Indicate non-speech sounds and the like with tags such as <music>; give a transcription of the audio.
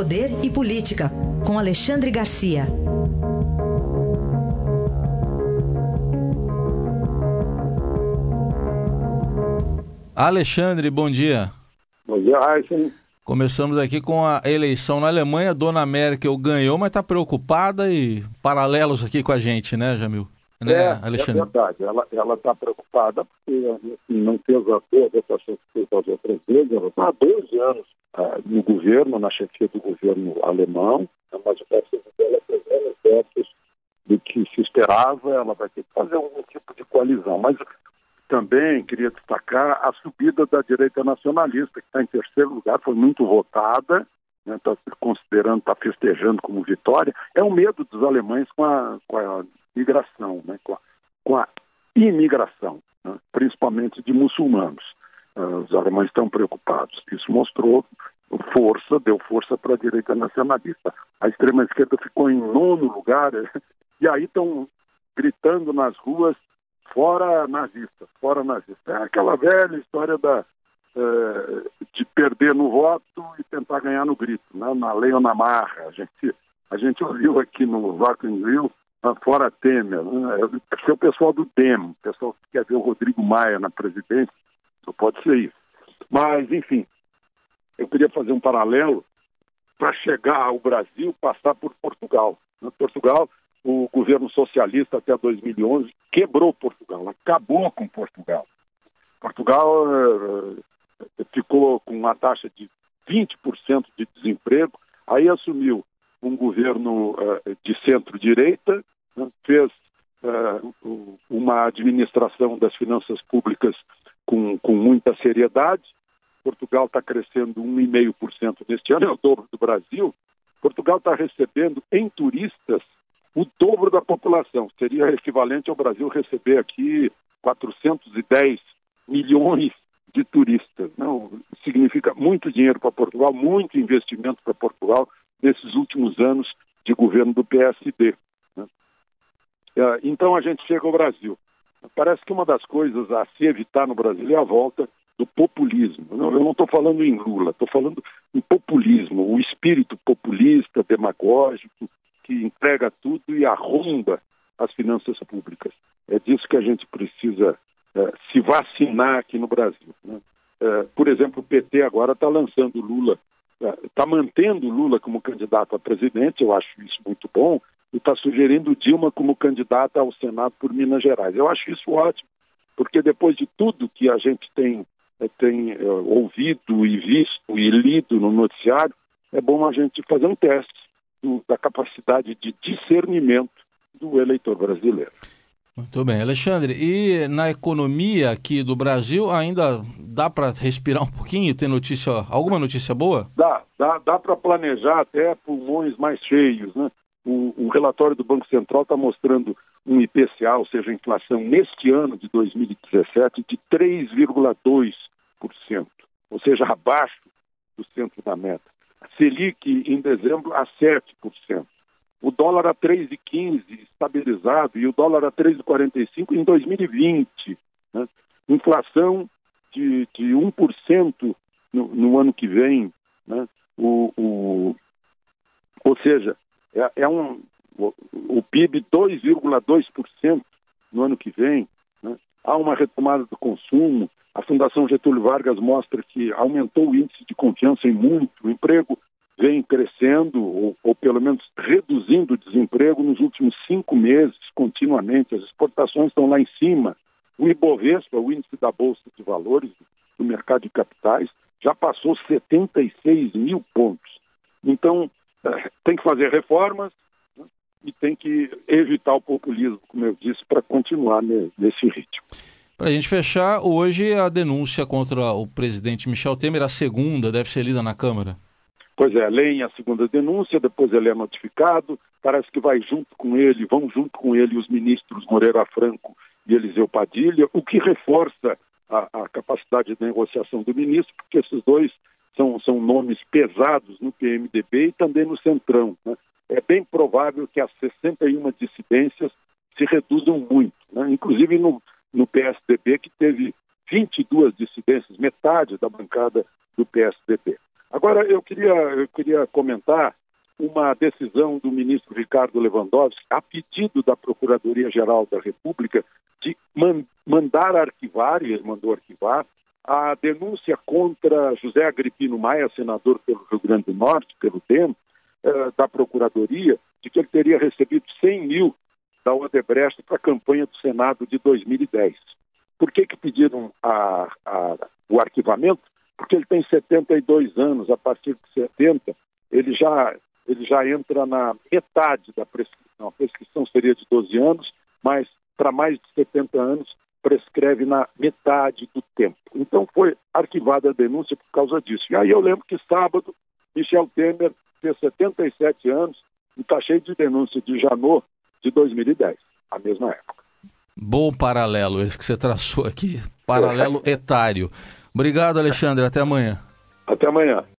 Poder e Política, com Alexandre Garcia. Alexandre, bom dia. Bom dia, Raíssa. Começamos aqui com a eleição na Alemanha. Dona Merkel ganhou, mas está preocupada e paralelos aqui com a gente, né, Jamil? Né, é, Alexandre? é verdade. Ela está preocupada porque assim, não fez a boa votação que fez as outras vezes. Ela está há 12 anos uh, no governo, na chefia do governo alemão, mas o partido dela apresenta certos do que se esperava. Ela vai ter que fazer algum tipo de coalizão. Mas também queria destacar a subida da direita nacionalista, que está em terceiro lugar, foi muito votada, está né, tá considerando, está festejando como vitória. É o medo dos alemães com a, com a migração, né, com, a, com a imigração, né, principalmente de muçulmanos. Uh, os alemães estão preocupados. Isso mostrou força, deu força para a direita nacionalista. A extrema-esquerda ficou em nono lugar, <laughs> e aí estão gritando nas ruas fora nazista, fora nazista. É aquela velha história da, é, de perder no voto e tentar ganhar no grito, né? na lei ou na marra. A gente, a gente ouviu aqui no Rock in fora Temer. Né? É o pessoal do DEM, o pessoal que quer ver o Rodrigo Maia na presidência, só pode ser isso. Mas, enfim, eu queria fazer um paralelo para chegar ao Brasil, passar por Portugal. Né? Portugal o governo socialista até 2011 quebrou Portugal, acabou com Portugal. Portugal uh, ficou com uma taxa de 20% de desemprego, aí assumiu um governo uh, de centro-direita, né, fez uh, uma administração das finanças públicas com, com muita seriedade. Portugal está crescendo 1,5% neste ano, é o dobro do Brasil. Portugal está recebendo em turistas o dobro da população. Seria equivalente ao Brasil receber aqui 410 milhões de turistas. Não, significa muito dinheiro para Portugal, muito investimento para Portugal nesses últimos anos de governo do PSD. Né? É, então a gente chega ao Brasil. Parece que uma das coisas a se evitar no Brasil é a volta do populismo. eu não estou falando em Lula, estou falando em populismo, o espírito populista, demagógico, que entrega tudo e arromba as finanças públicas. É disso que a gente precisa é, se vacinar aqui no Brasil. Né? É, por exemplo, o PT agora está lançando Lula, está mantendo Lula como candidato a presidente, eu acho isso muito bom, e está sugerindo Dilma como candidata ao Senado por Minas Gerais. Eu acho isso ótimo, porque depois de tudo que a gente tem, é, tem é, ouvido e visto e lido no noticiário, é bom a gente fazer um teste do, da capacidade de discernimento do eleitor brasileiro. Muito bem, Alexandre. E na economia aqui do Brasil ainda dá para respirar um pouquinho, ter notícia, alguma notícia boa? Dá, dá, dá para planejar até pulmões mais cheios, né? O, o relatório do Banco Central está mostrando um IPCA, ou seja, a inflação neste ano de 2017 de 3,2%, ou seja, abaixo do centro da meta. Selic em dezembro a 7%. O dólar a 3,15 estabilizado e o dólar a 3,45 em 2020. Né? Inflação de, de 1% no, no ano que vem. Né? O, o, ou seja, é, é um, o, o PIB 2,2% no ano que vem. Né? Há uma retomada do consumo. A Fundação Getúlio Vargas mostra que aumentou o índice de confiança em muito. O emprego vem crescendo, ou, ou, pelo menos reduzindo o desemprego nos últimos cinco meses, continuamente. As exportações estão lá em cima. O Ibovespa, o índice da Bolsa de Valores, do mercado de capitais, já passou 76 mil pontos. Então, eh, tem que fazer reformas né, e tem que evitar o populismo, como eu disse, para continuar nesse ritmo. Para a gente fechar, hoje a denúncia contra o presidente Michel Temer, a segunda, deve ser lida na Câmara. Pois é, leem a segunda denúncia, depois ele é notificado, parece que vai junto com ele, vão junto com ele os ministros Moreira Franco e Eliseu Padilha, o que reforça a, a capacidade de negociação do ministro, porque esses dois são, são nomes pesados no PMDB e também no Centrão. Né? É bem provável que as 61 dissidências se reduzam muito, né? inclusive no, no PSDB, que teve 22 dissidências, metade da bancada do PSDB. Agora, eu queria, eu queria comentar uma decisão do ministro Ricardo Lewandowski, a pedido da Procuradoria-Geral da República, de man mandar arquivar, e ele mandou arquivar, a denúncia contra José Agripino Maia, senador pelo Rio Grande do Norte, pelo DEM, eh, da Procuradoria, de que ele teria recebido 100 mil da Odebrecht para a campanha do Senado de 2010. Por que, que pediram a, a, o arquivamento? Porque ele tem 72 anos, a partir de 70, ele já, ele já entra na metade da prescrição. A prescrição seria de 12 anos, mas para mais de 70 anos prescreve na metade do tempo. Então foi arquivada a denúncia por causa disso. E aí eu lembro que sábado, Michel Temer fez 77 anos e está cheio de denúncia de Janot de 2010, a mesma época. Bom paralelo esse que você traçou aqui, paralelo é. <laughs> etário. Obrigado, Alexandre. Até amanhã. Até amanhã.